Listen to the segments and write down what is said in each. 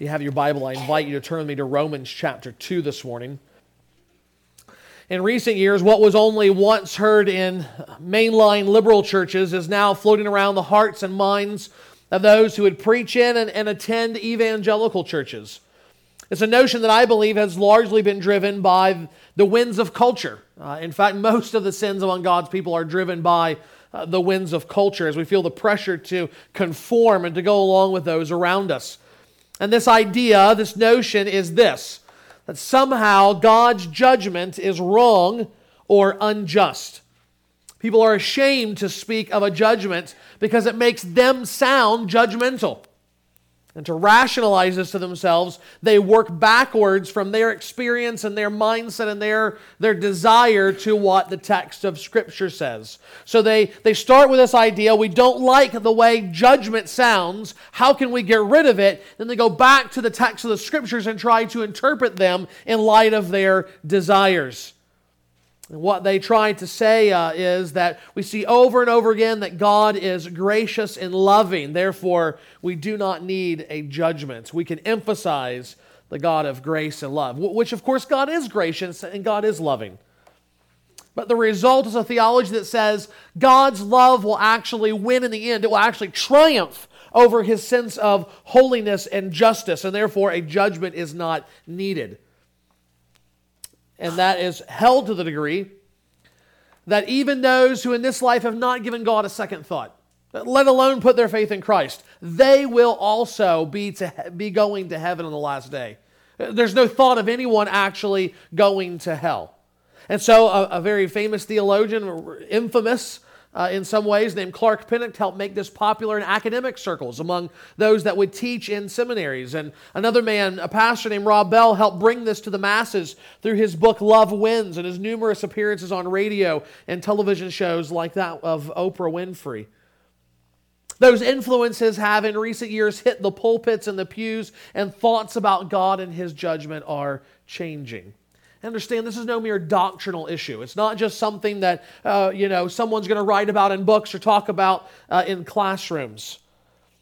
you have your Bible, I invite you to turn with me to Romans chapter 2 this morning. In recent years, what was only once heard in mainline liberal churches is now floating around the hearts and minds of those who would preach in and, and attend evangelical churches. It's a notion that I believe has largely been driven by the winds of culture. Uh, in fact, most of the sins among God's people are driven by uh, the winds of culture as we feel the pressure to conform and to go along with those around us. And this idea, this notion is this that somehow God's judgment is wrong or unjust. People are ashamed to speak of a judgment because it makes them sound judgmental. And to rationalize this to themselves, they work backwards from their experience and their mindset and their, their desire to what the text of Scripture says. So they, they start with this idea we don't like the way judgment sounds. How can we get rid of it? Then they go back to the text of the Scriptures and try to interpret them in light of their desires. What they try to say uh, is that we see over and over again that God is gracious and loving. Therefore, we do not need a judgment. We can emphasize the God of grace and love, which, of course, God is gracious and God is loving. But the result is a theology that says God's love will actually win in the end. It will actually triumph over his sense of holiness and justice, and therefore a judgment is not needed and that is held to the degree that even those who in this life have not given God a second thought, let alone put their faith in Christ, they will also be, to, be going to heaven on the last day. There's no thought of anyone actually going to hell. And so, a, a very famous theologian, infamous, uh, in some ways, named Clark Pinnock, helped make this popular in academic circles among those that would teach in seminaries. And another man, a pastor named Rob Bell, helped bring this to the masses through his book Love Wins and his numerous appearances on radio and television shows like that of Oprah Winfrey. Those influences have in recent years hit the pulpits and the pews, and thoughts about God and his judgment are changing. Understand this is no mere doctrinal issue. It's not just something that uh, you know someone's going to write about in books or talk about uh, in classrooms.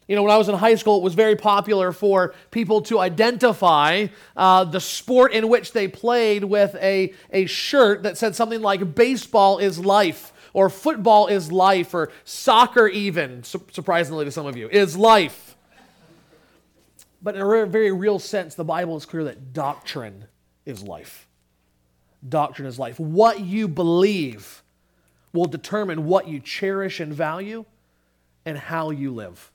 You know, when I was in high school, it was very popular for people to identify uh, the sport in which they played with a, a shirt that said something like baseball is life, or football is life, or soccer, even, su- surprisingly to some of you, is life. But in a very real sense, the Bible is clear that doctrine is life doctrine is life. What you believe will determine what you cherish and value and how you live.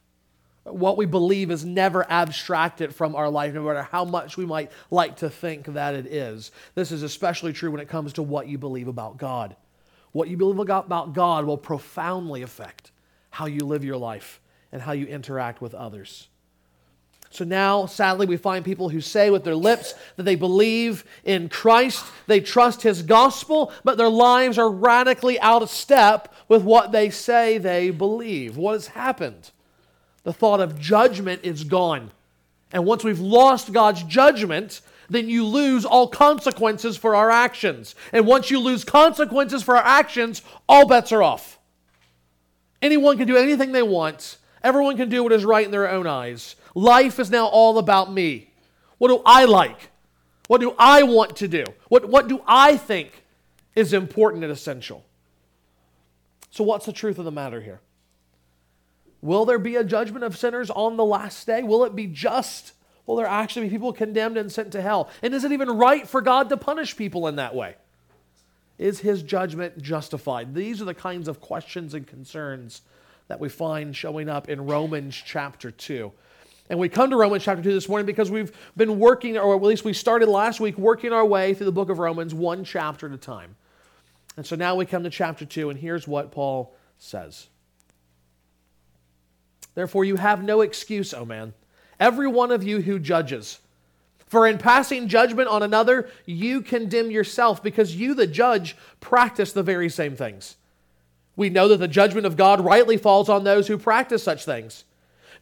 What we believe is never abstracted from our life, no matter how much we might like to think that it is. This is especially true when it comes to what you believe about God. What you believe about God will profoundly affect how you live your life and how you interact with others. So now, sadly, we find people who say with their lips that they believe in Christ, they trust his gospel, but their lives are radically out of step with what they say they believe. What has happened? The thought of judgment is gone. And once we've lost God's judgment, then you lose all consequences for our actions. And once you lose consequences for our actions, all bets are off. Anyone can do anything they want, everyone can do what is right in their own eyes. Life is now all about me. What do I like? What do I want to do? What, what do I think is important and essential? So, what's the truth of the matter here? Will there be a judgment of sinners on the last day? Will it be just? Will there actually be people condemned and sent to hell? And is it even right for God to punish people in that way? Is his judgment justified? These are the kinds of questions and concerns that we find showing up in Romans chapter 2. And we come to Romans chapter 2 this morning because we've been working, or at least we started last week, working our way through the book of Romans one chapter at a time. And so now we come to chapter 2, and here's what Paul says Therefore, you have no excuse, O man, every one of you who judges. For in passing judgment on another, you condemn yourself, because you, the judge, practice the very same things. We know that the judgment of God rightly falls on those who practice such things.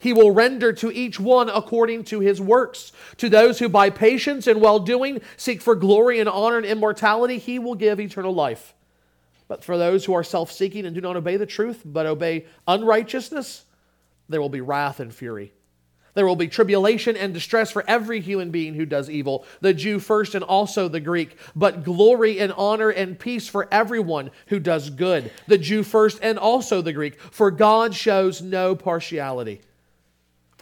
He will render to each one according to his works. To those who by patience and well doing seek for glory and honor and immortality, he will give eternal life. But for those who are self seeking and do not obey the truth, but obey unrighteousness, there will be wrath and fury. There will be tribulation and distress for every human being who does evil, the Jew first and also the Greek, but glory and honor and peace for everyone who does good, the Jew first and also the Greek, for God shows no partiality.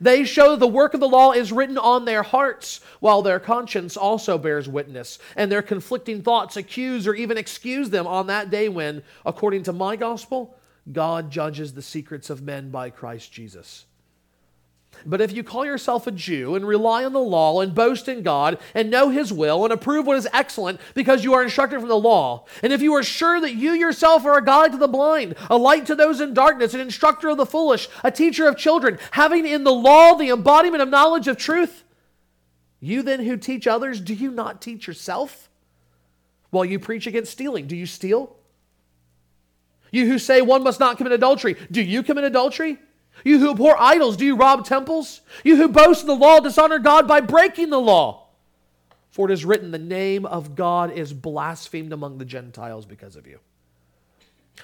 They show the work of the law is written on their hearts, while their conscience also bears witness, and their conflicting thoughts accuse or even excuse them on that day when, according to my gospel, God judges the secrets of men by Christ Jesus. But if you call yourself a Jew and rely on the law and boast in God and know His will and approve what is excellent because you are instructed from the law, and if you are sure that you yourself are a guide to the blind, a light to those in darkness, an instructor of the foolish, a teacher of children, having in the law the embodiment of knowledge of truth, you then who teach others, do you not teach yourself? While you preach against stealing, do you steal? You who say one must not commit adultery, do you commit adultery? You who abhor idols, do you rob temples? You who boast in the law, dishonor God by breaking the law. For it is written, the name of God is blasphemed among the Gentiles because of you.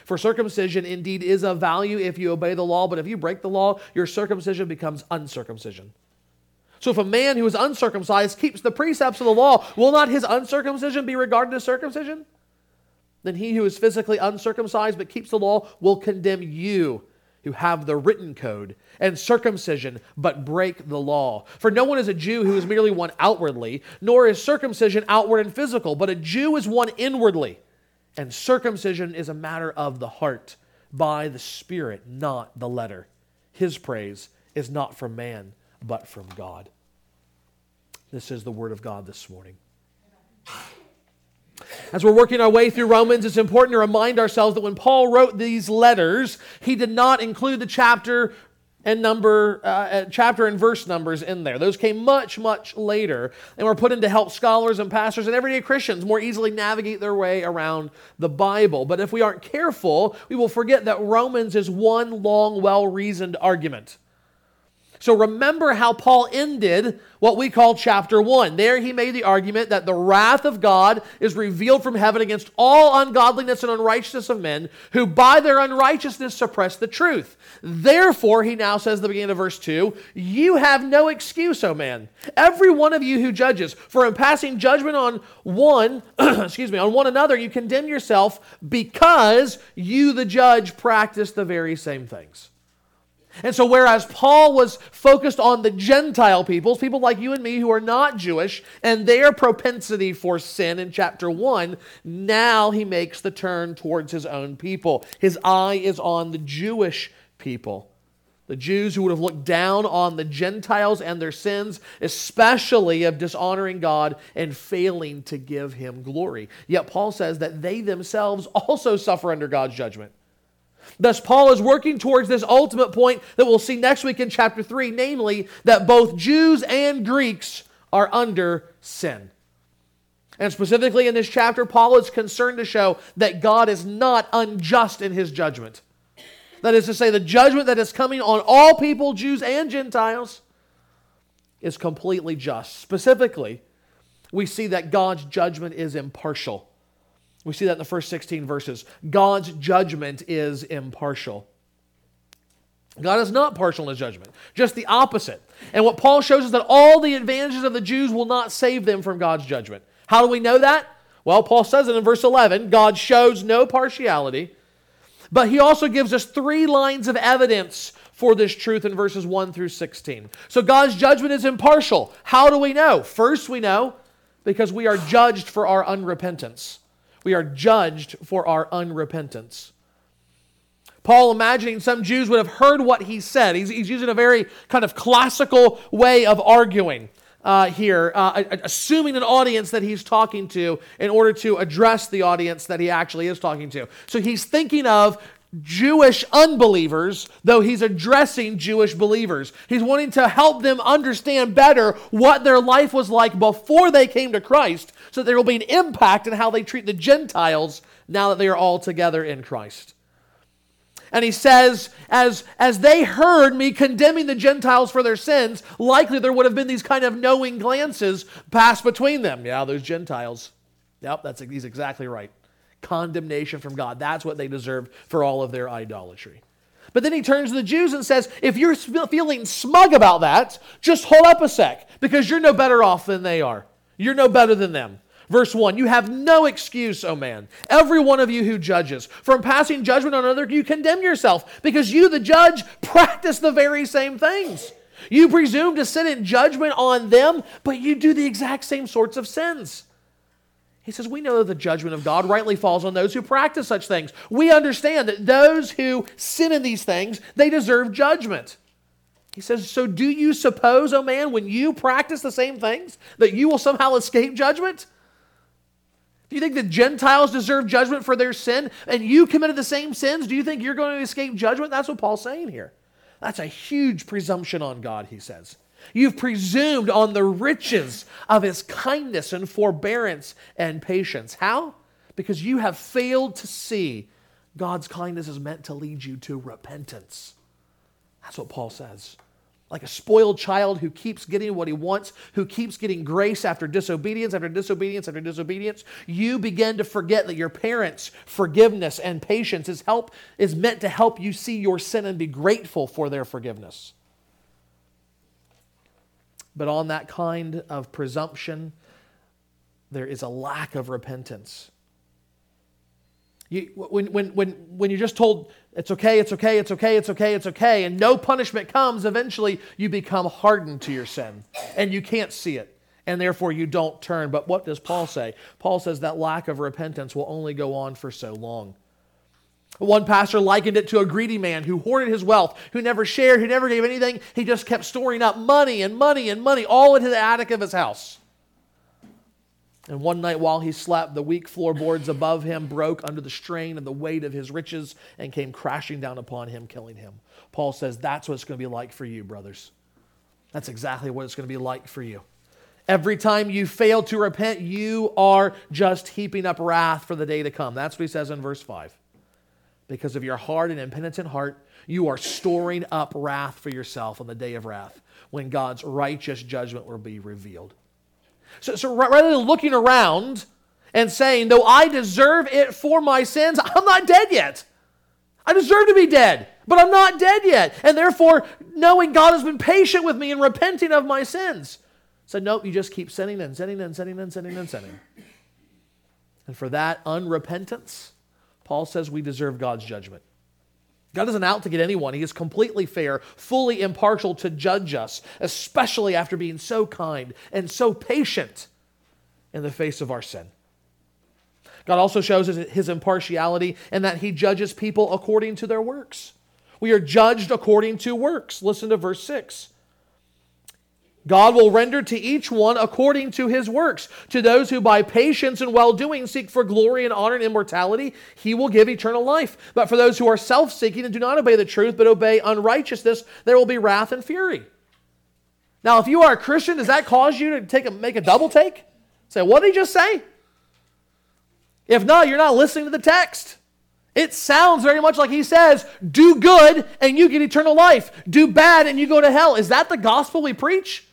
For circumcision indeed is of value if you obey the law, but if you break the law, your circumcision becomes uncircumcision. So if a man who is uncircumcised keeps the precepts of the law, will not his uncircumcision be regarded as circumcision? Then he who is physically uncircumcised but keeps the law will condemn you who have the written code, and circumcision, but break the law. For no one is a Jew who is merely one outwardly, nor is circumcision outward and physical, but a Jew is one inwardly. And circumcision is a matter of the heart, by the Spirit, not the letter. His praise is not from man, but from God. This is the word of God this morning. As we're working our way through Romans, it's important to remind ourselves that when Paul wrote these letters, he did not include the chapter and number, uh, uh, chapter and verse numbers in there. Those came much, much later and were put in to help scholars and pastors and everyday Christians more easily navigate their way around the Bible. But if we aren't careful, we will forget that Romans is one long, well reasoned argument. So remember how Paul ended what we call chapter 1. There he made the argument that the wrath of God is revealed from heaven against all ungodliness and unrighteousness of men who by their unrighteousness suppress the truth. Therefore, he now says at the beginning of verse 2, you have no excuse, O man. Every one of you who judges, for in passing judgment on one, excuse me, on one another, you condemn yourself because you, the judge, practice the very same things. And so, whereas Paul was focused on the Gentile peoples, people like you and me who are not Jewish, and their propensity for sin in chapter 1, now he makes the turn towards his own people. His eye is on the Jewish people. The Jews who would have looked down on the Gentiles and their sins, especially of dishonoring God and failing to give him glory. Yet Paul says that they themselves also suffer under God's judgment. Thus, Paul is working towards this ultimate point that we'll see next week in chapter 3, namely that both Jews and Greeks are under sin. And specifically in this chapter, Paul is concerned to show that God is not unjust in his judgment. That is to say, the judgment that is coming on all people, Jews and Gentiles, is completely just. Specifically, we see that God's judgment is impartial. We see that in the first 16 verses. God's judgment is impartial. God is not partial in his judgment, just the opposite. And what Paul shows is that all the advantages of the Jews will not save them from God's judgment. How do we know that? Well, Paul says it in verse 11 God shows no partiality, but he also gives us three lines of evidence for this truth in verses 1 through 16. So God's judgment is impartial. How do we know? First, we know because we are judged for our unrepentance. We are judged for our unrepentance. Paul, imagining some Jews would have heard what he said. He's, he's using a very kind of classical way of arguing uh, here, uh, assuming an audience that he's talking to in order to address the audience that he actually is talking to. So he's thinking of Jewish unbelievers, though he's addressing Jewish believers. He's wanting to help them understand better what their life was like before they came to Christ, so that there will be an impact in how they treat the Gentiles now that they are all together in Christ. And he says, as, as they heard me condemning the Gentiles for their sins, likely there would have been these kind of knowing glances passed between them. Yeah, those Gentiles. Yep, that's, he's exactly right condemnation from God. That's what they deserved for all of their idolatry. But then he turns to the Jews and says, if you're feeling smug about that, just hold up a sec because you're no better off than they are. You're no better than them. Verse 1 You have no excuse, O man, every one of you who judges. From passing judgment on another, you condemn yourself because you, the judge, practice the very same things. You presume to sit in judgment on them, but you do the exact same sorts of sins. He says, We know that the judgment of God rightly falls on those who practice such things. We understand that those who sin in these things, they deserve judgment. He says, So do you suppose, oh man, when you practice the same things, that you will somehow escape judgment? Do you think the Gentiles deserve judgment for their sin and you committed the same sins? Do you think you're going to escape judgment? That's what Paul's saying here. That's a huge presumption on God, he says. You've presumed on the riches of his kindness and forbearance and patience. How? Because you have failed to see God's kindness is meant to lead you to repentance. That's what Paul says. Like a spoiled child who keeps getting what he wants, who keeps getting grace after disobedience, after disobedience, after disobedience, you begin to forget that your parents' forgiveness and patience is help is meant to help you see your sin and be grateful for their forgiveness. But on that kind of presumption, there is a lack of repentance. You, when, when, when, when you're just told, it's okay, it's okay, it's okay, it's okay, it's okay, and no punishment comes, eventually you become hardened to your sin and you can't see it. And therefore you don't turn. But what does Paul say? Paul says that lack of repentance will only go on for so long. One pastor likened it to a greedy man who hoarded his wealth, who never shared, who never gave anything. He just kept storing up money and money and money all into the attic of his house. And one night while he slept, the weak floorboards above him broke under the strain and the weight of his riches and came crashing down upon him, killing him. Paul says that's what it's going to be like for you, brothers. That's exactly what it's going to be like for you. Every time you fail to repent, you are just heaping up wrath for the day to come. That's what he says in verse 5 because of your hard and impenitent heart, you are storing up wrath for yourself on the day of wrath when God's righteous judgment will be revealed. So, so rather than looking around and saying, though I deserve it for my sins, I'm not dead yet. I deserve to be dead, but I'm not dead yet. And therefore, knowing God has been patient with me and repenting of my sins. Said, nope, you just keep sinning and sinning and sinning and sinning and sinning. And for that unrepentance, Paul says we deserve God's judgment. God isn't out to get anyone. He is completely fair, fully impartial to judge us, especially after being so kind and so patient in the face of our sin. God also shows his impartiality in that he judges people according to their works. We are judged according to works. Listen to verse 6. God will render to each one according to his works. To those who by patience and well doing seek for glory and honor and immortality, he will give eternal life. But for those who are self seeking and do not obey the truth but obey unrighteousness, there will be wrath and fury. Now, if you are a Christian, does that cause you to take a, make a double take? Say, what did he just say? If not, you're not listening to the text. It sounds very much like he says, do good and you get eternal life. Do bad and you go to hell. Is that the gospel we preach?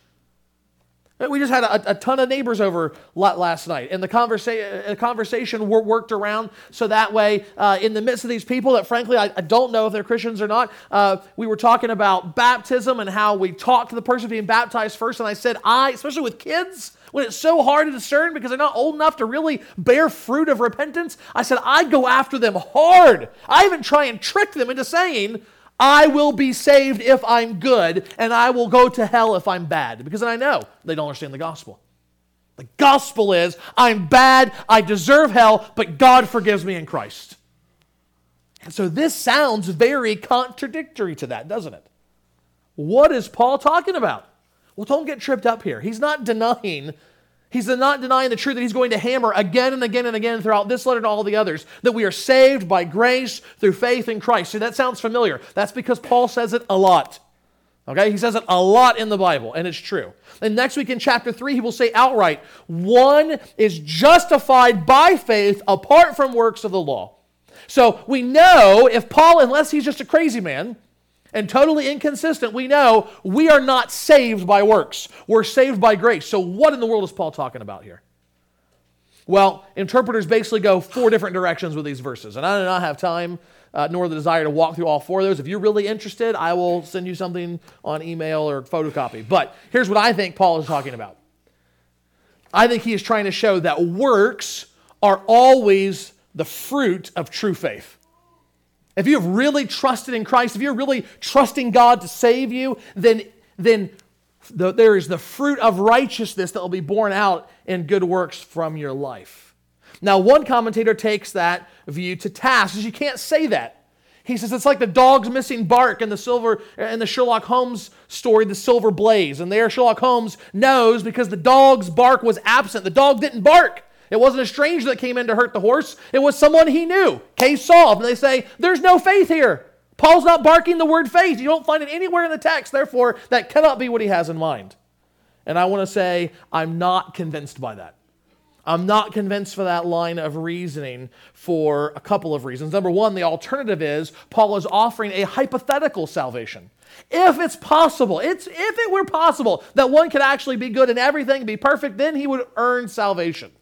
We just had a, a, ton of neighbors over last night, and the conversa- conversation worked around so that way, uh, in the midst of these people that frankly I, I don't know if they're Christians or not, uh, we were talking about baptism and how we talk to the person being baptized first. And I said, I, especially with kids, when it's so hard to discern because they're not old enough to really bear fruit of repentance, I said, I go after them hard. I even try and trick them into saying, I will be saved if I'm good, and I will go to hell if I'm bad. Because I know they don't understand the gospel. The gospel is I'm bad, I deserve hell, but God forgives me in Christ. And so this sounds very contradictory to that, doesn't it? What is Paul talking about? Well, don't get tripped up here. He's not denying He's not denying the truth that he's going to hammer again and again and again throughout this letter and all the others that we are saved by grace through faith in Christ. See, that sounds familiar. That's because Paul says it a lot. Okay? He says it a lot in the Bible, and it's true. And next week in chapter 3, he will say outright one is justified by faith apart from works of the law. So we know if Paul, unless he's just a crazy man, and totally inconsistent, we know we are not saved by works. We're saved by grace. So, what in the world is Paul talking about here? Well, interpreters basically go four different directions with these verses, and I do not have time uh, nor the desire to walk through all four of those. If you're really interested, I will send you something on email or photocopy. But here's what I think Paul is talking about I think he is trying to show that works are always the fruit of true faith. If you have really trusted in Christ, if you're really trusting God to save you, then, then the, there is the fruit of righteousness that will be borne out in good works from your life. Now, one commentator takes that view to task, says you can't say that. He says it's like the dog's missing bark in the silver in the Sherlock Holmes story, The Silver Blaze. And there Sherlock Holmes knows because the dog's bark was absent. The dog didn't bark. It wasn't a stranger that came in to hurt the horse, it was someone he knew. Case solved. And they say, There's no faith here. Paul's not barking the word faith. You don't find it anywhere in the text. Therefore, that cannot be what he has in mind. And I want to say, I'm not convinced by that. I'm not convinced for that line of reasoning for a couple of reasons. Number one, the alternative is Paul is offering a hypothetical salvation. If it's possible, it's, if it were possible that one could actually be good and everything be perfect, then he would earn salvation.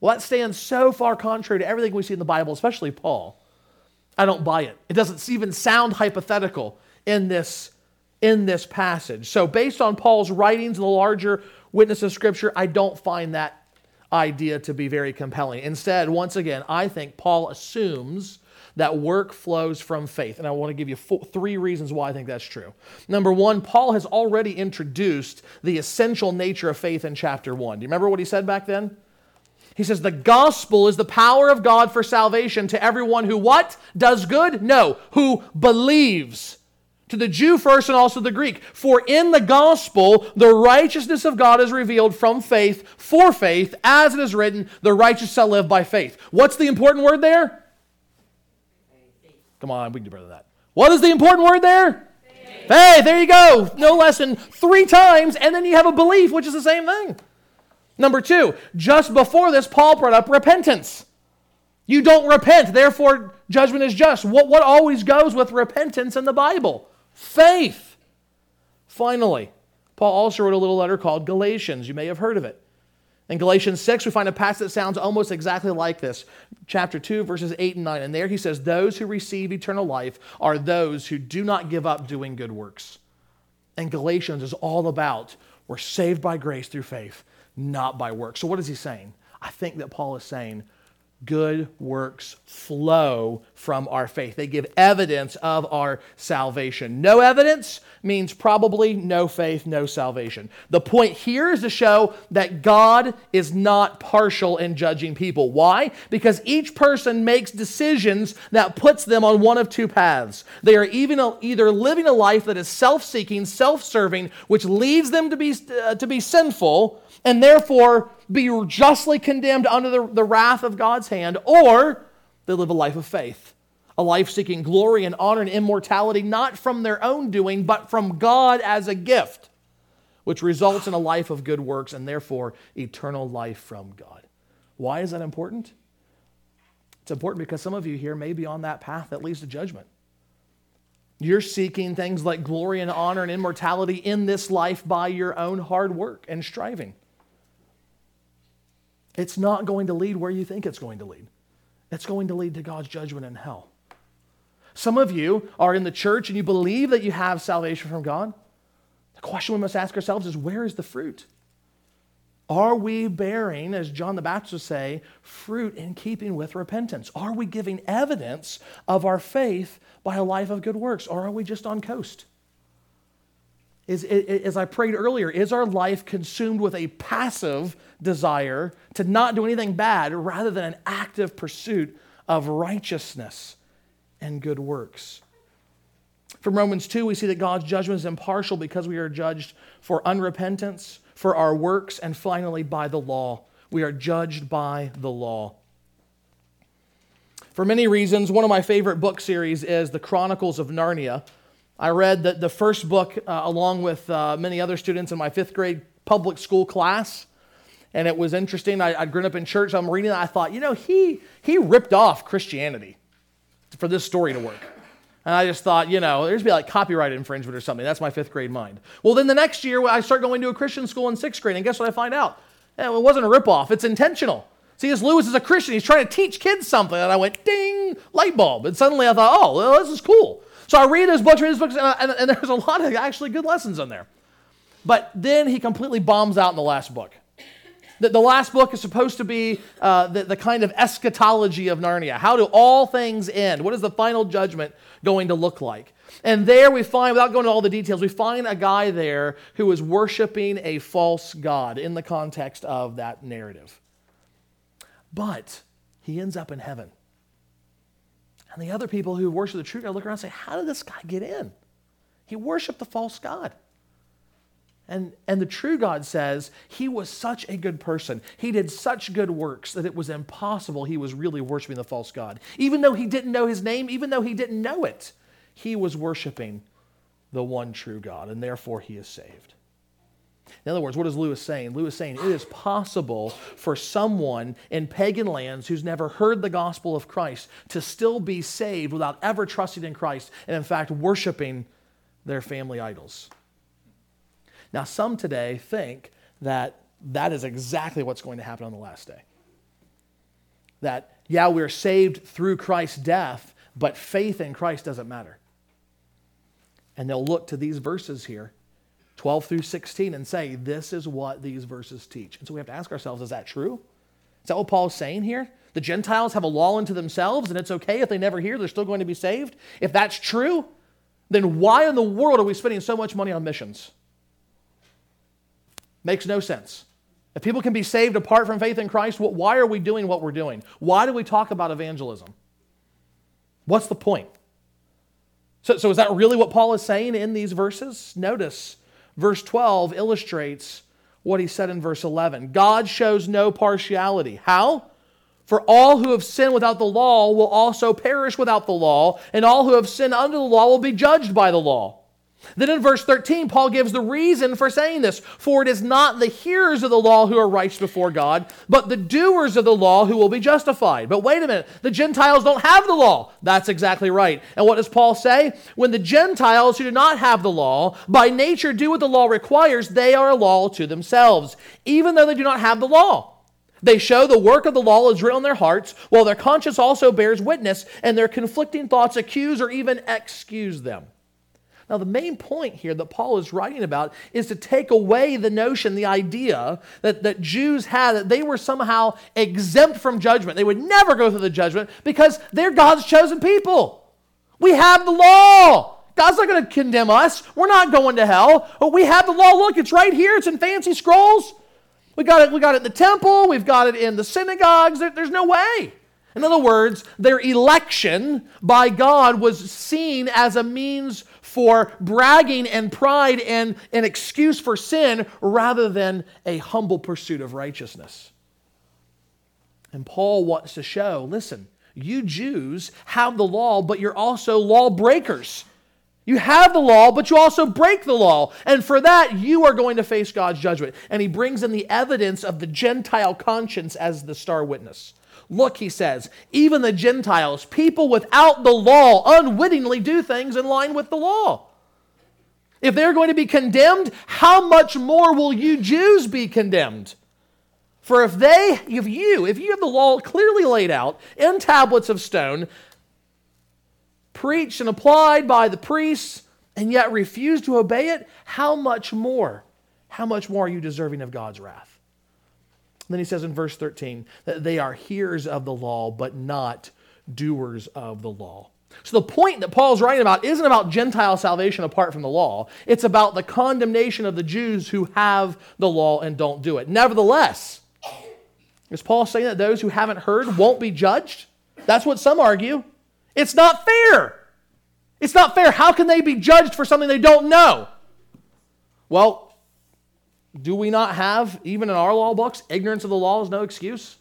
Well, that stands so far contrary to everything we see in the Bible, especially Paul. I don't buy it. It doesn't even sound hypothetical in this, in this passage. So, based on Paul's writings and the larger witness of Scripture, I don't find that idea to be very compelling. Instead, once again, I think Paul assumes that work flows from faith. And I want to give you four, three reasons why I think that's true. Number one, Paul has already introduced the essential nature of faith in chapter one. Do you remember what he said back then? He says the gospel is the power of God for salvation to everyone who what? Does good? No, who believes. To the Jew first and also the Greek. For in the gospel, the righteousness of God is revealed from faith for faith, as it is written, the righteous shall live by faith. What's the important word there? Come on, we can do better than that. What is the important word there? Faith. Hey, there you go. No less than three times, and then you have a belief, which is the same thing. Number two, just before this, Paul brought up repentance. You don't repent, therefore judgment is just. What, what always goes with repentance in the Bible? Faith. Finally, Paul also wrote a little letter called Galatians. You may have heard of it. In Galatians 6, we find a passage that sounds almost exactly like this. Chapter 2, verses 8 and 9. And there he says, Those who receive eternal life are those who do not give up doing good works. And Galatians is all about we're saved by grace through faith not by works. So, what is he saying? I think that Paul is saying good works flow from our faith. They give evidence of our salvation. No evidence means probably no faith, no salvation. The point here is to show that God is not partial in judging people. Why? Because each person makes decisions that puts them on one of two paths. They are even either living a life that is self-seeking, self-serving, which leads them to be uh, to be sinful, and therefore be justly condemned under the, the wrath of God's hand, or they live a life of faith, a life seeking glory and honor and immortality, not from their own doing, but from God as a gift, which results in a life of good works and therefore eternal life from God. Why is that important? It's important because some of you here may be on that path that leads to judgment. You're seeking things like glory and honor and immortality in this life by your own hard work and striving. It's not going to lead where you think it's going to lead. It's going to lead to God's judgment in hell. Some of you are in the church and you believe that you have salvation from God. The question we must ask ourselves is where is the fruit? Are we bearing, as John the Baptist would say, fruit in keeping with repentance? Are we giving evidence of our faith by a life of good works, or are we just on coast? is, as I prayed earlier, is our life consumed with a passive desire to not do anything bad rather than an active pursuit of righteousness and good works. From Romans 2, we see that God's judgment is impartial because we are judged for unrepentance, for our works, and finally by the law. We are judged by the law. For many reasons, one of my favorite book series is The Chronicles of Narnia. I read the, the first book uh, along with uh, many other students in my fifth grade public school class. And it was interesting. I, I'd grown up in church. So I'm reading that. I thought, you know, he, he ripped off Christianity for this story to work. And I just thought, you know, there's be like copyright infringement or something. That's my fifth grade mind. Well, then the next year, I start going to a Christian school in sixth grade, and guess what I find out? It wasn't a ripoff, it's intentional. C.S. Lewis is a Christian. He's trying to teach kids something. And I went, ding, light bulb. And suddenly I thought, oh, well, this is cool. So I read those books, read those books, and, and, and there's a lot of actually good lessons in there. But then he completely bombs out in the last book. The, the last book is supposed to be uh, the, the kind of eschatology of Narnia. How do all things end? What is the final judgment going to look like? And there we find, without going into all the details, we find a guy there who is worshiping a false god in the context of that narrative. But he ends up in heaven. And the other people who worship the true God look around and say, How did this guy get in? He worshiped the false God. And, and the true God says he was such a good person. He did such good works that it was impossible he was really worshiping the false God. Even though he didn't know his name, even though he didn't know it, he was worshiping the one true God, and therefore he is saved. In other words, what is Lewis saying? Lewis saying it is possible for someone in pagan lands who's never heard the gospel of Christ to still be saved without ever trusting in Christ and, in fact, worshiping their family idols. Now, some today think that that is exactly what's going to happen on the last day. That, yeah, we're saved through Christ's death, but faith in Christ doesn't matter. And they'll look to these verses here, 12 through 16, and say, this is what these verses teach. And so we have to ask ourselves, is that true? Is that what Paul's saying here? The Gentiles have a law unto themselves, and it's okay if they never hear, they're still going to be saved? If that's true, then why in the world are we spending so much money on missions? Makes no sense. If people can be saved apart from faith in Christ, why are we doing what we're doing? Why do we talk about evangelism? What's the point? So, so is that really what Paul is saying in these verses? Notice verse 12 illustrates what he said in verse 11. God shows no partiality. How? For all who have sinned without the law will also perish without the law, and all who have sinned under the law will be judged by the law. Then in verse 13, Paul gives the reason for saying this. For it is not the hearers of the law who are righteous before God, but the doers of the law who will be justified. But wait a minute, the Gentiles don't have the law. That's exactly right. And what does Paul say? When the Gentiles who do not have the law, by nature do what the law requires, they are a law to themselves, even though they do not have the law. They show the work of the law is written on their hearts, while their conscience also bears witness, and their conflicting thoughts accuse or even excuse them. Now, the main point here that Paul is writing about is to take away the notion, the idea that, that Jews had that they were somehow exempt from judgment. They would never go through the judgment because they're God's chosen people. We have the law. God's not going to condemn us. We're not going to hell. But we have the law. Look, it's right here. It's in fancy scrolls. We got it, we got it in the temple. We've got it in the synagogues. There, there's no way. In other words, their election by God was seen as a means for bragging and pride and an excuse for sin rather than a humble pursuit of righteousness. And Paul wants to show listen, you Jews have the law, but you're also lawbreakers. You have the law, but you also break the law. And for that, you are going to face God's judgment. And he brings in the evidence of the Gentile conscience as the star witness. Look, he says, even the Gentiles, people without the law, unwittingly do things in line with the law. If they're going to be condemned, how much more will you Jews be condemned? For if they, if you, if you have the law clearly laid out in tablets of stone, preached and applied by the priests, and yet refuse to obey it, how much more? How much more are you deserving of God's wrath? Then he says in verse 13 that they are hearers of the law, but not doers of the law. So the point that Paul's writing about isn't about Gentile salvation apart from the law. It's about the condemnation of the Jews who have the law and don't do it. Nevertheless, is Paul saying that those who haven't heard won't be judged? That's what some argue. It's not fair. It's not fair. How can they be judged for something they don't know? Well, do we not have, even in our law books, ignorance of the law is no excuse?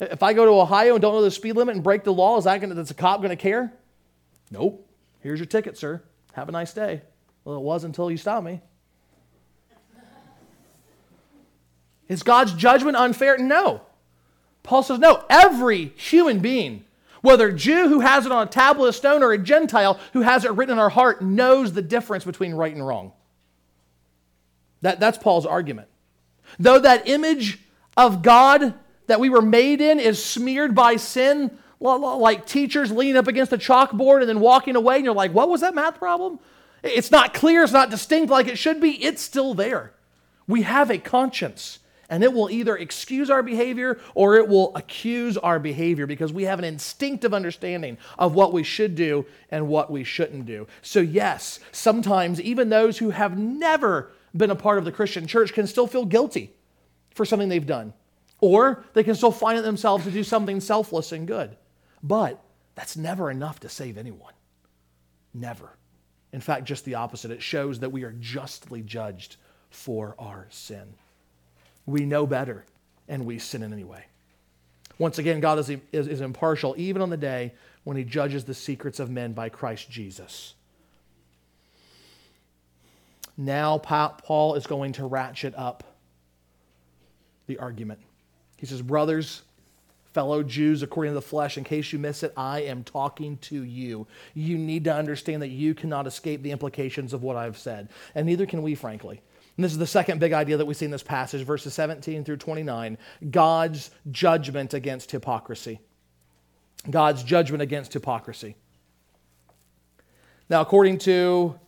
If I go to Ohio and don't know the speed limit and break the law, is that going is a cop going to care? Nope. Here's your ticket, sir. Have a nice day. Well, it was until you stopped me. Is God's judgment unfair? No. Paul says, no. Every human being, whether Jew who has it on a tablet of stone or a Gentile who has it written in our heart, knows the difference between right and wrong. That, that's Paul's argument. Though that image of God that we were made in is smeared by sin, like teachers leaning up against a chalkboard and then walking away, and you're like, what was that math problem? It's not clear, it's not distinct like it should be. It's still there. We have a conscience, and it will either excuse our behavior or it will accuse our behavior because we have an instinctive understanding of what we should do and what we shouldn't do. So, yes, sometimes even those who have never been a part of the Christian church can still feel guilty for something they've done. Or they can still find it themselves to do something selfless and good. But that's never enough to save anyone. Never. In fact, just the opposite. It shows that we are justly judged for our sin. We know better, and we sin in any way. Once again, God is, is, is impartial even on the day when he judges the secrets of men by Christ Jesus. Now, Paul is going to ratchet up the argument. He says, Brothers, fellow Jews, according to the flesh, in case you miss it, I am talking to you. You need to understand that you cannot escape the implications of what I've said, and neither can we, frankly. And this is the second big idea that we see in this passage, verses 17 through 29 God's judgment against hypocrisy. God's judgment against hypocrisy. Now, according to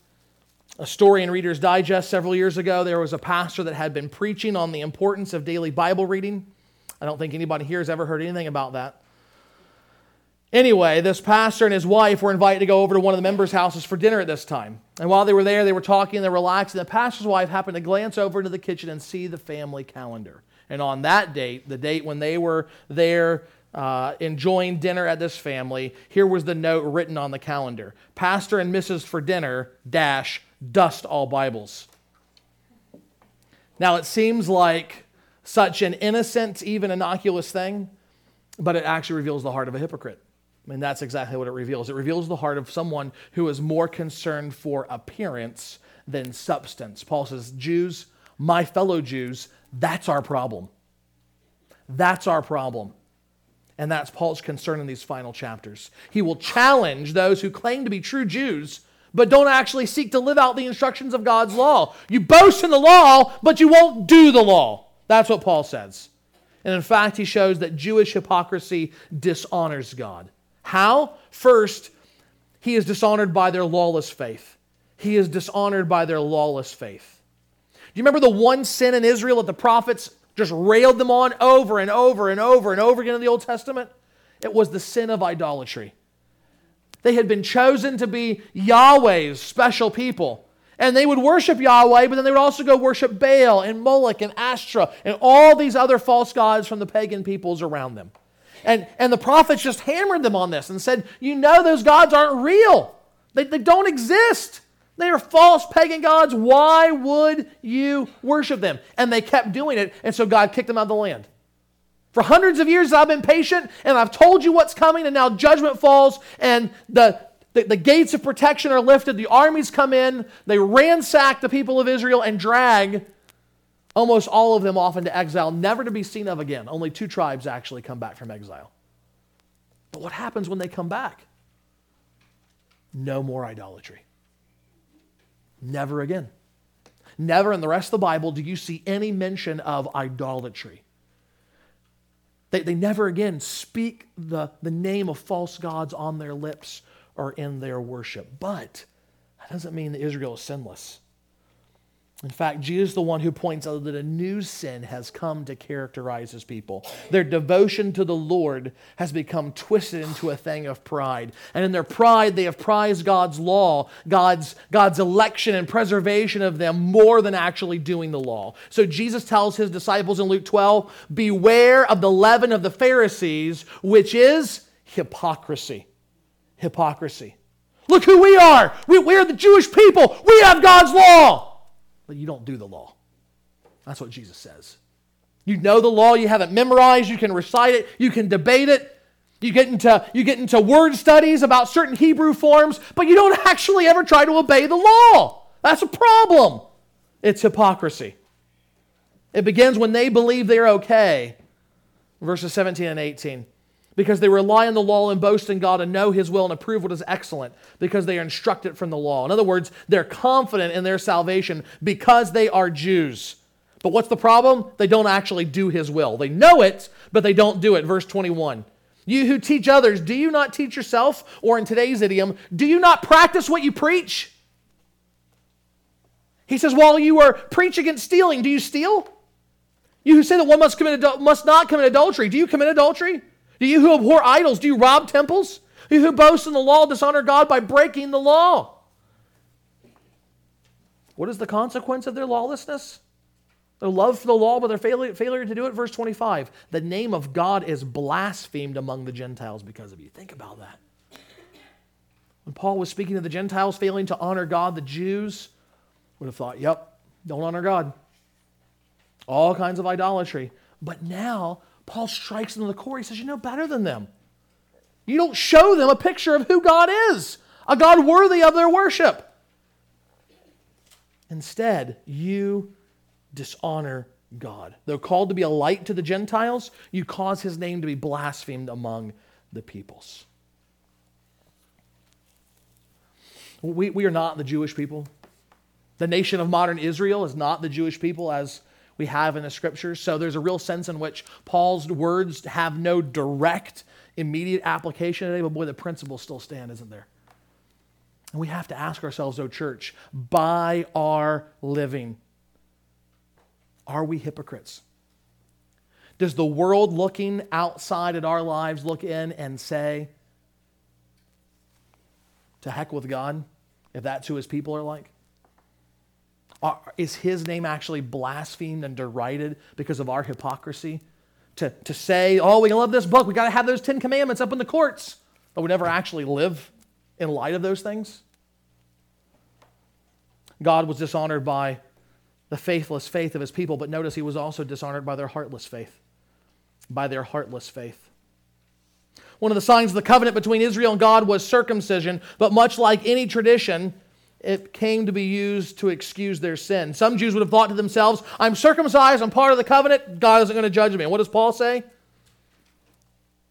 a story in Reader's Digest several years ago, there was a pastor that had been preaching on the importance of daily Bible reading. I don't think anybody here has ever heard anything about that. Anyway, this pastor and his wife were invited to go over to one of the members' houses for dinner at this time. And while they were there, they were talking, they were relaxing. The pastor's wife happened to glance over into the kitchen and see the family calendar. And on that date, the date when they were there uh, enjoying dinner at this family, here was the note written on the calendar Pastor and Mrs. for dinner, dash, dust all Bibles. Now, it seems like such an innocent, even innocuous thing, but it actually reveals the heart of a hypocrite. I mean, that's exactly what it reveals. It reveals the heart of someone who is more concerned for appearance than substance. Paul says, Jews, my fellow Jews, that's our problem. That's our problem. And that's Paul's concern in these final chapters. He will challenge those who claim to be true Jews, but don't actually seek to live out the instructions of God's law. You boast in the law, but you won't do the law. That's what Paul says. And in fact, he shows that Jewish hypocrisy dishonors God. How? First, he is dishonored by their lawless faith. He is dishonored by their lawless faith. Do you remember the one sin in Israel that the prophets just railed them on over and over and over and over again in the Old Testament? It was the sin of idolatry. They had been chosen to be Yahweh's special people. And they would worship Yahweh, but then they would also go worship Baal and Moloch and Ashtoreth and all these other false gods from the pagan peoples around them. And, and the prophets just hammered them on this and said, You know, those gods aren't real, they, they don't exist. They are false pagan gods. Why would you worship them? And they kept doing it, and so God kicked them out of the land. For hundreds of years, I've been patient, and I've told you what's coming, and now judgment falls, and the the, the gates of protection are lifted. The armies come in. They ransack the people of Israel and drag almost all of them off into exile, never to be seen of again. Only two tribes actually come back from exile. But what happens when they come back? No more idolatry. Never again. Never in the rest of the Bible do you see any mention of idolatry. They, they never again speak the, the name of false gods on their lips or in their worship. But that doesn't mean that Israel is sinless. In fact, Jesus is the one who points out that a new sin has come to characterize his people. Their devotion to the Lord has become twisted into a thing of pride. And in their pride, they have prized God's law, God's, God's election and preservation of them more than actually doing the law. So Jesus tells his disciples in Luke 12 Beware of the leaven of the Pharisees, which is hypocrisy. Hypocrisy. Look who we are. We, we are the Jewish people. We have God's law. But you don't do the law. That's what Jesus says. You know the law, you have it memorized, you can recite it, you can debate it. You get into you get into word studies about certain Hebrew forms, but you don't actually ever try to obey the law. That's a problem. It's hypocrisy. It begins when they believe they're okay. Verses 17 and 18 because they rely on the law and boast in God and know His will and approve what is excellent because they are instructed from the law. In other words, they're confident in their salvation because they are Jews. But what's the problem? They don't actually do His will. They know it, but they don't do it. Verse 21. You who teach others, do you not teach yourself? Or in today's idiom, do you not practice what you preach? He says, while you are preach against stealing, do you steal? You who say that one must, commit, must not commit adultery, do you commit adultery? Do you who abhor idols, do you rob temples? You who boast in the law dishonor God by breaking the law. What is the consequence of their lawlessness? Their love for the law, but their failure, failure to do it. Verse 25 The name of God is blasphemed among the Gentiles because of you. Think about that. When Paul was speaking to the Gentiles failing to honor God, the Jews would have thought, yep, don't honor God. All kinds of idolatry. But now Paul strikes them in the core. He says, You know better than them. You don't show them a picture of who God is, a God worthy of their worship. Instead, you dishonor God. Though called to be a light to the Gentiles, you cause his name to be blasphemed among the peoples. We, we are not the Jewish people. The nation of modern Israel is not the Jewish people as we have in the scriptures. So there's a real sense in which Paul's words have no direct, immediate application today, but boy, the principles still stand, isn't there? And we have to ask ourselves, oh, church, by our living, are we hypocrites? Does the world looking outside at our lives look in and say, to heck with God, if that's who his people are like? Is his name actually blasphemed and derided because of our hypocrisy? To, to say, oh, we love this book, we got to have those Ten Commandments up in the courts, but we never actually live in light of those things? God was dishonored by the faithless faith of his people, but notice he was also dishonored by their heartless faith. By their heartless faith. One of the signs of the covenant between Israel and God was circumcision, but much like any tradition, it came to be used to excuse their sin. Some Jews would have thought to themselves, I'm circumcised, I'm part of the covenant, God isn't going to judge me. And what does Paul say?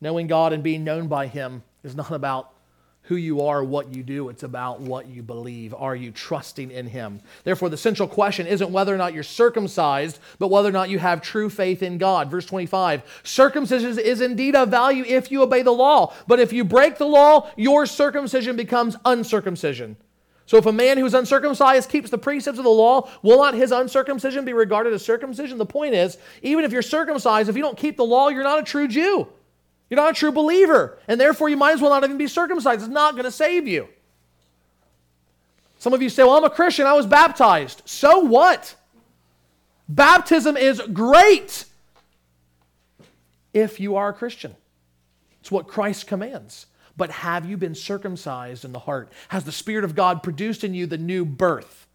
Knowing God and being known by Him is not about who you are, what you do. It's about what you believe. Are you trusting in Him? Therefore, the central question isn't whether or not you're circumcised, but whether or not you have true faith in God. Verse 25 Circumcision is indeed of value if you obey the law, but if you break the law, your circumcision becomes uncircumcision. So if a man who's uncircumcised keeps the precepts of the law, will not his uncircumcision be regarded as circumcision? The point is, even if you're circumcised, if you don't keep the law, you're not a true Jew. You're not a true believer. And therefore, you might as well not even be circumcised. It's not going to save you. Some of you say, Well, I'm a Christian. I was baptized. So what? Baptism is great if you are a Christian. It's what Christ commands. But have you been circumcised in the heart? Has the Spirit of God produced in you the new birth?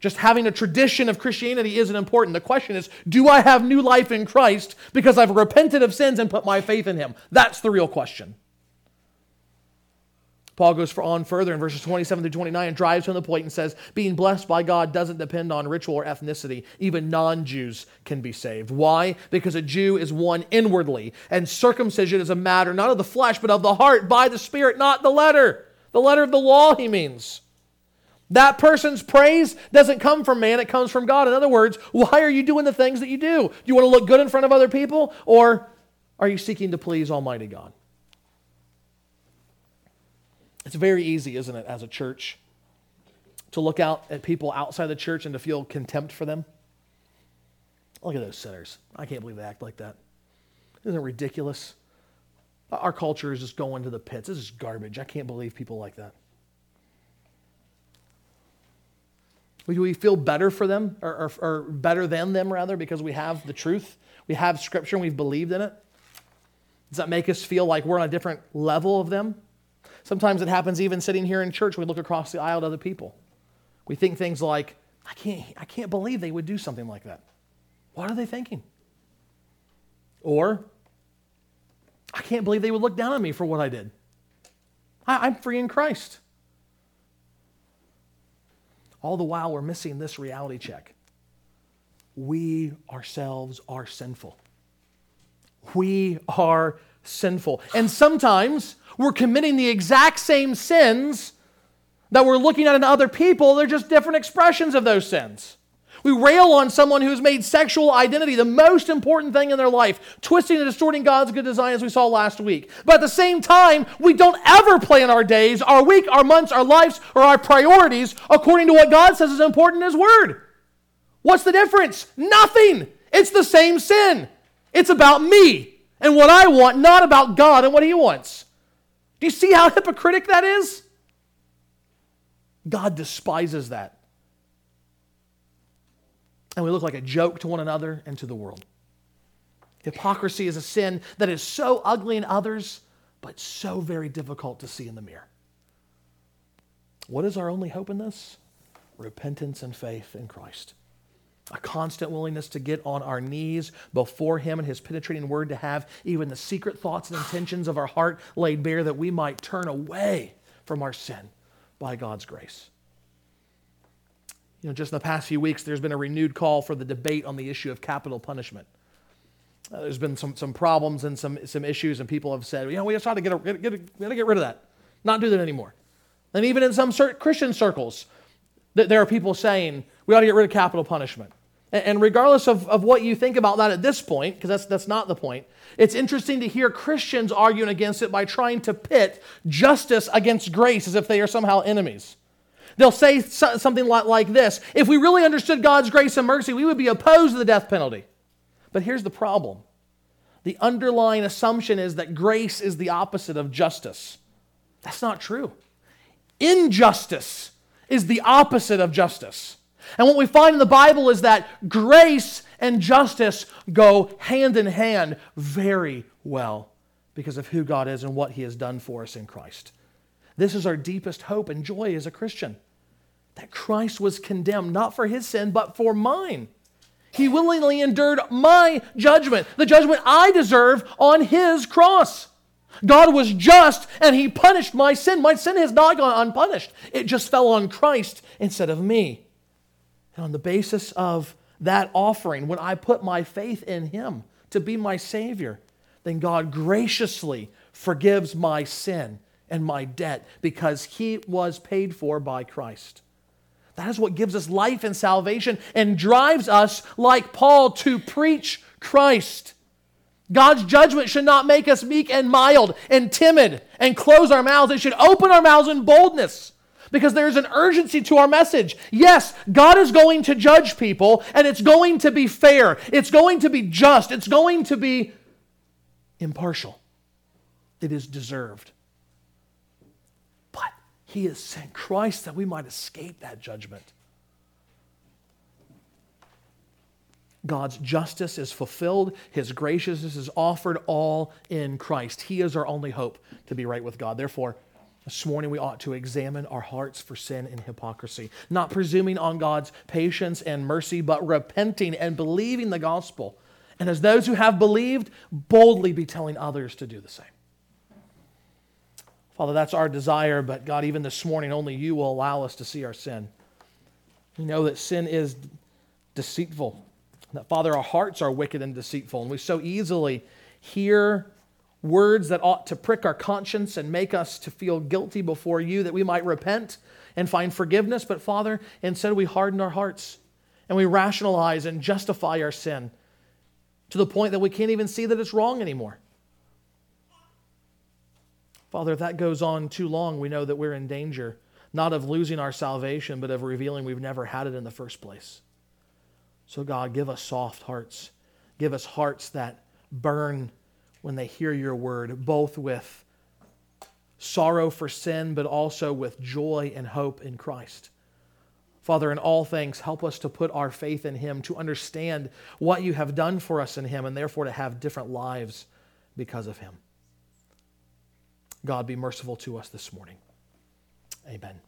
Just having a tradition of Christianity isn't important. The question is do I have new life in Christ because I've repented of sins and put my faith in Him? That's the real question. Paul goes on further in verses 27 through 29 and drives home the point and says, Being blessed by God doesn't depend on ritual or ethnicity. Even non Jews can be saved. Why? Because a Jew is one inwardly, and circumcision is a matter not of the flesh, but of the heart, by the Spirit, not the letter. The letter of the law, he means. That person's praise doesn't come from man, it comes from God. In other words, why are you doing the things that you do? Do you want to look good in front of other people, or are you seeking to please Almighty God? It's very easy, isn't it, as a church, to look out at people outside the church and to feel contempt for them. Look at those sinners. I can't believe they act like that. Isn't it ridiculous? Our culture is just going to the pits. This is garbage. I can't believe people like that. Do we feel better for them, or, or, or, better than them, rather, because we have the truth? We have Scripture and we've believed in it? Does that make us feel like we're on a different level of them? Sometimes it happens even sitting here in church. We look across the aisle at other people. We think things like, I can't, I can't believe they would do something like that. What are they thinking? Or, I can't believe they would look down on me for what I did. I, I'm free in Christ. All the while, we're missing this reality check. We ourselves are sinful. We are sinful. And sometimes we're committing the exact same sins that we're looking at in other people, they're just different expressions of those sins. We rail on someone who's made sexual identity the most important thing in their life, twisting and distorting God's good design as we saw last week. But at the same time, we don't ever plan our days, our week, our months, our lives, or our priorities according to what God says is important in His Word. What's the difference? Nothing. It's the same sin. It's about me and what I want, not about God and what He wants. Do you see how hypocritical that is? God despises that. And we look like a joke to one another and to the world. Hypocrisy is a sin that is so ugly in others, but so very difficult to see in the mirror. What is our only hope in this? Repentance and faith in Christ. A constant willingness to get on our knees before Him and His penetrating word to have even the secret thoughts and intentions of our heart laid bare that we might turn away from our sin by God's grace. You know, just in the past few weeks, there's been a renewed call for the debate on the issue of capital punishment. Uh, there's been some, some problems and some, some issues, and people have said, you know, we just ought to get, a, get, get, to get rid of that, not do that anymore. And even in some Christian circles, there are people saying we ought to get rid of capital punishment. And regardless of, of what you think about that at this point, because that's, that's not the point, it's interesting to hear Christians arguing against it by trying to pit justice against grace as if they are somehow enemies. They'll say something like this If we really understood God's grace and mercy, we would be opposed to the death penalty. But here's the problem the underlying assumption is that grace is the opposite of justice. That's not true. Injustice is the opposite of justice. And what we find in the Bible is that grace and justice go hand in hand very well because of who God is and what He has done for us in Christ. This is our deepest hope and joy as a Christian that Christ was condemned not for His sin, but for mine. He willingly endured my judgment, the judgment I deserve on His cross. God was just and He punished my sin. My sin has not gone unpunished, it just fell on Christ instead of me. And on the basis of that offering, when I put my faith in Him to be my Savior, then God graciously forgives my sin and my debt because He was paid for by Christ. That is what gives us life and salvation and drives us, like Paul, to preach Christ. God's judgment should not make us meek and mild and timid and close our mouths. It should open our mouths in boldness because there's an urgency to our message. Yes, God is going to judge people, and it's going to be fair, it's going to be just, it's going to be impartial. It is deserved. But He has sent Christ that we might escape that judgment. God's justice is fulfilled, His graciousness is offered all in Christ. He is our only hope to be right with God. Therefore, this morning, we ought to examine our hearts for sin and hypocrisy, not presuming on God's patience and mercy, but repenting and believing the gospel. And as those who have believed, boldly be telling others to do the same. Father, that's our desire, but God, even this morning, only you will allow us to see our sin. We know that sin is deceitful, that, Father, our hearts are wicked and deceitful, and we so easily hear words that ought to prick our conscience and make us to feel guilty before you that we might repent and find forgiveness. But Father, instead we harden our hearts and we rationalize and justify our sin to the point that we can't even see that it's wrong anymore. Father, if that goes on too long, we know that we're in danger, not of losing our salvation, but of revealing we've never had it in the first place. So, God, give us soft hearts. Give us hearts that burn when they hear your word, both with sorrow for sin, but also with joy and hope in Christ. Father, in all things, help us to put our faith in Him, to understand what you have done for us in Him, and therefore to have different lives because of him. God be merciful to us this morning. Amen.